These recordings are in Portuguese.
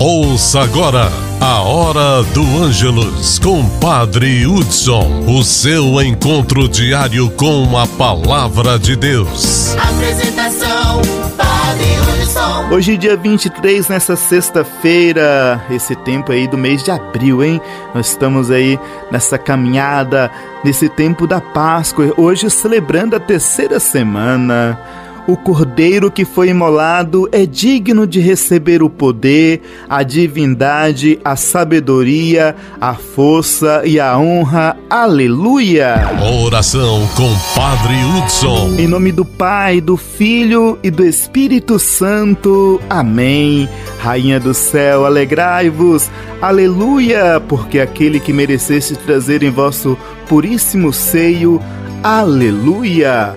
Ouça agora a Hora do Ângelus com Padre Hudson, o seu encontro diário com a Palavra de Deus. Apresentação, Padre Hudson. Hoje, dia 23, nessa sexta-feira, esse tempo aí do mês de abril, hein? Nós estamos aí nessa caminhada, nesse tempo da Páscoa, hoje celebrando a terceira semana. O cordeiro que foi imolado é digno de receber o poder, a divindade, a sabedoria, a força e a honra. Aleluia! Oração com Padre Hudson. Em nome do Pai, do Filho e do Espírito Santo. Amém. Rainha do céu, alegrai-vos. Aleluia! Porque aquele que merecesse trazer em vosso puríssimo seio. Aleluia!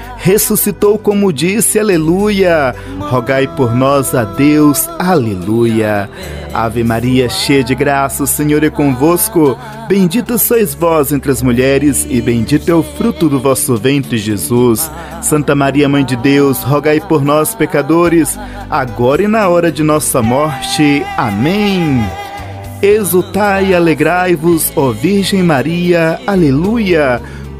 ressuscitou como disse, aleluia. Rogai por nós a Deus, aleluia. Ave Maria, cheia de graça, o Senhor é convosco. Bendita sois vós entre as mulheres, e bendito é o fruto do vosso ventre, Jesus. Santa Maria, Mãe de Deus, rogai por nós, pecadores, agora e na hora de nossa morte. Amém. Exultai e alegrai-vos, ó Virgem Maria, aleluia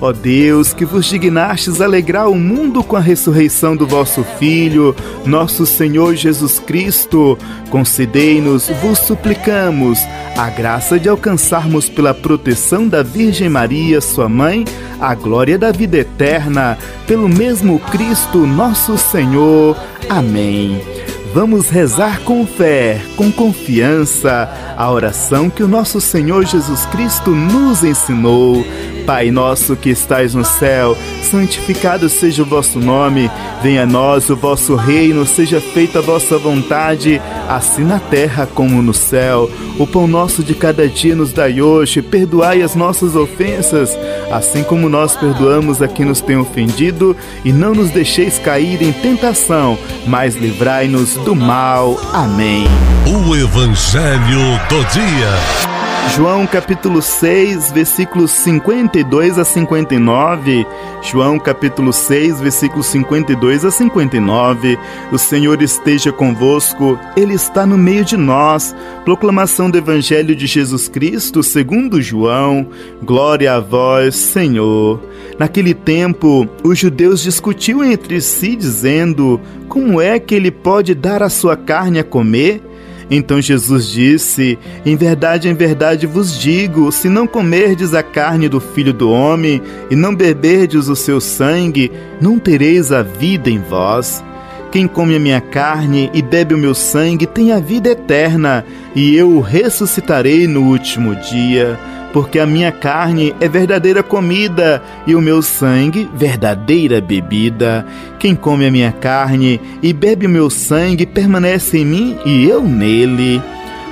Ó Deus, que vos dignastes alegrar o mundo com a ressurreição do vosso Filho, nosso Senhor Jesus Cristo, concedei-nos, vos suplicamos, a graça de alcançarmos pela proteção da Virgem Maria, sua mãe, a glória da vida eterna, pelo mesmo Cristo, nosso Senhor. Amém. Vamos rezar com fé, com confiança, a oração que o nosso Senhor Jesus Cristo nos ensinou. Pai nosso que estais no céu, santificado seja o vosso nome, venha a nós o vosso reino, seja feita a vossa vontade, assim na terra como no céu. O pão nosso de cada dia nos dai hoje, perdoai as nossas ofensas, assim como nós perdoamos a quem nos tem ofendido, e não nos deixeis cair em tentação, mas livrai-nos do mal. Amém. O Evangelho do Dia. João capítulo 6, versículos 52 a 59. João capítulo 6, versículos 52 a 59. O Senhor esteja convosco, Ele está no meio de nós. Proclamação do Evangelho de Jesus Cristo, segundo João. Glória a vós, Senhor. Naquele tempo, os judeus discutiam entre si, dizendo: Como é que ele pode dar a sua carne a comer? Então Jesus disse: Em verdade, em verdade vos digo: se não comerdes a carne do filho do homem e não beberdes o seu sangue, não tereis a vida em vós. Quem come a minha carne e bebe o meu sangue tem a vida eterna, e eu o ressuscitarei no último dia porque a minha carne é verdadeira comida e o meu sangue verdadeira bebida. Quem come a minha carne e bebe o meu sangue permanece em mim e eu nele.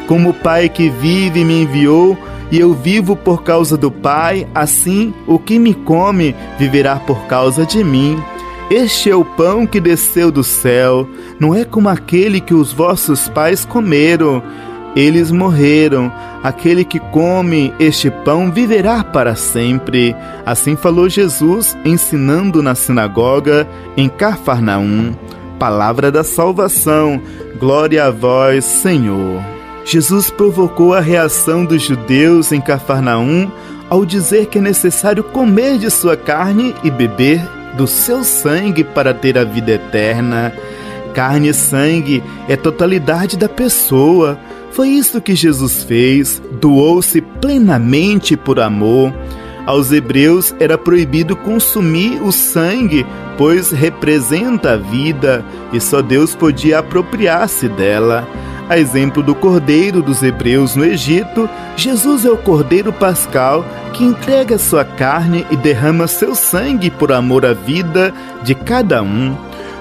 Como o Pai que vive me enviou, e eu vivo por causa do Pai, assim o que me come viverá por causa de mim. Este é o pão que desceu do céu, não é como aquele que os vossos pais comeram eles morreram. Aquele que come este pão viverá para sempre. Assim falou Jesus, ensinando na sinagoga em Cafarnaum. Palavra da salvação. Glória a vós, Senhor. Jesus provocou a reação dos judeus em Cafarnaum ao dizer que é necessário comer de sua carne e beber do seu sangue para ter a vida eterna. Carne e sangue é totalidade da pessoa. Foi isso que Jesus fez, doou-se plenamente por amor. Aos hebreus era proibido consumir o sangue, pois representa a vida e só Deus podia apropriar-se dela. A exemplo do cordeiro dos hebreus no Egito, Jesus é o cordeiro pascal que entrega sua carne e derrama seu sangue por amor à vida de cada um.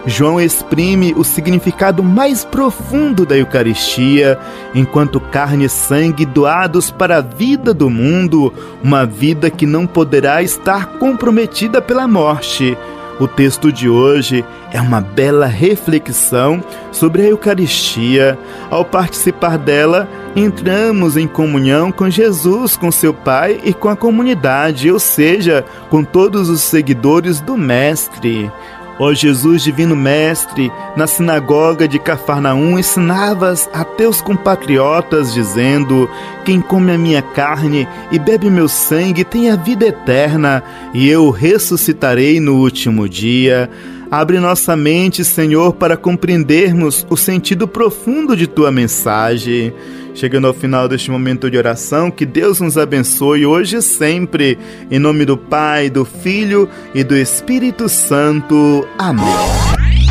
João exprime o significado mais profundo da Eucaristia, enquanto carne e sangue doados para a vida do mundo, uma vida que não poderá estar comprometida pela morte. O texto de hoje é uma bela reflexão sobre a Eucaristia. Ao participar dela, entramos em comunhão com Jesus, com seu Pai e com a comunidade, ou seja, com todos os seguidores do Mestre. Ó Jesus Divino Mestre, na sinagoga de Cafarnaum ensinavas a teus compatriotas, dizendo: Quem come a minha carne e bebe meu sangue tem a vida eterna, e eu ressuscitarei no último dia. Abre nossa mente, Senhor, para compreendermos o sentido profundo de tua mensagem. Chegando ao final deste momento de oração, que Deus nos abençoe hoje e sempre. Em nome do Pai, do Filho e do Espírito Santo. Amém.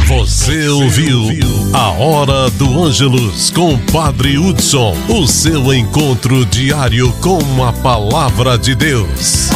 Você ouviu a Hora do Ângelus com Padre Hudson, o seu encontro diário com a palavra de Deus.